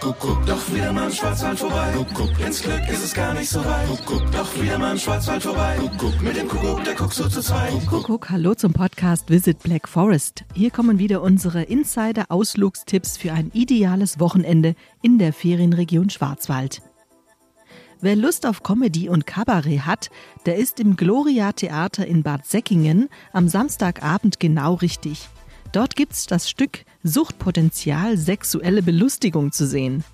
Kuckuck, doch wieder mal im Schwarzwald vorbei. Kuckuck, ins Glück ist es gar nicht so weit. Kuckuck, doch wieder mal im Schwarzwald vorbei. Kuckuck, mit dem Kuckuck, der guckt so zu zweit. Kuckuck, hallo zum Podcast Visit Black Forest. Hier kommen wieder unsere Insider-Ausflugstipps für ein ideales Wochenende in der Ferienregion Schwarzwald. Wer Lust auf Comedy und Kabarett hat, der ist im Gloria Theater in Bad Säckingen am Samstagabend genau richtig. Dort gibt's das Stück Suchtpotenzial sexuelle Belustigung zu sehen.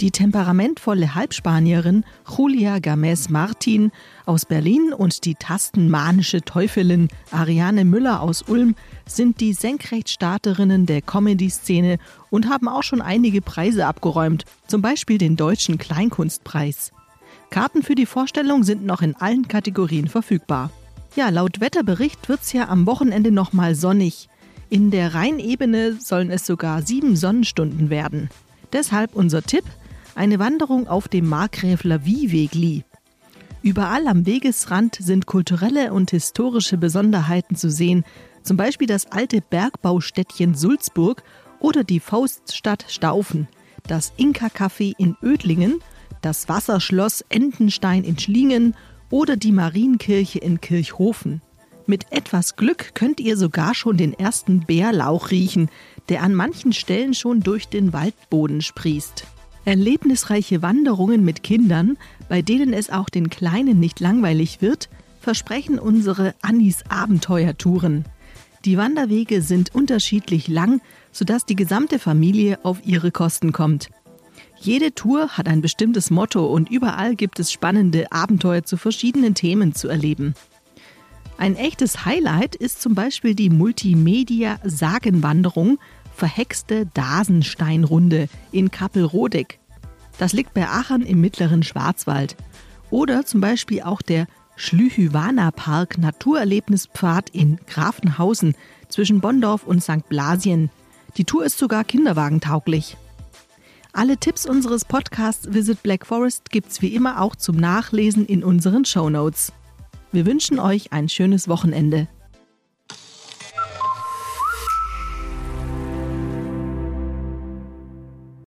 Die temperamentvolle Halbspanierin Julia Games Martin aus Berlin und die tastenmanische Teufelin Ariane Müller aus Ulm sind die Senkrechtstarterinnen der Comedy-Szene und haben auch schon einige Preise abgeräumt, zum Beispiel den Deutschen Kleinkunstpreis. Karten für die Vorstellung sind noch in allen Kategorien verfügbar. Ja, laut Wetterbericht wird's ja am Wochenende nochmal sonnig. In der Rheinebene sollen es sogar sieben Sonnenstunden werden. Deshalb unser Tipp: eine Wanderung auf dem Markgräfler Wiewegli. Überall am Wegesrand sind kulturelle und historische Besonderheiten zu sehen, zum Beispiel das alte Bergbaustädtchen Sulzburg oder die Fauststadt Staufen, das Inka-Café in Ödlingen, das Wasserschloss Entenstein in Schlingen oder die Marienkirche in Kirchhofen. Mit etwas Glück könnt ihr sogar schon den ersten Bärlauch riechen, der an manchen Stellen schon durch den Waldboden sprießt. Erlebnisreiche Wanderungen mit Kindern, bei denen es auch den Kleinen nicht langweilig wird, versprechen unsere Annis Abenteuertouren. Die Wanderwege sind unterschiedlich lang, sodass die gesamte Familie auf ihre Kosten kommt. Jede Tour hat ein bestimmtes Motto und überall gibt es spannende Abenteuer zu verschiedenen Themen zu erleben. Ein echtes Highlight ist zum Beispiel die Multimedia-Sagenwanderung Verhexte Dasensteinrunde in Kappelrodeck. Das liegt bei Aachen im mittleren Schwarzwald. Oder zum Beispiel auch der Schlühywana Park Naturerlebnispfad in Grafenhausen zwischen Bonndorf und St. Blasien. Die Tour ist sogar kinderwagentauglich. Alle Tipps unseres Podcasts Visit Black Forest gibt's wie immer auch zum Nachlesen in unseren Show Notes. Wir wünschen euch ein schönes Wochenende.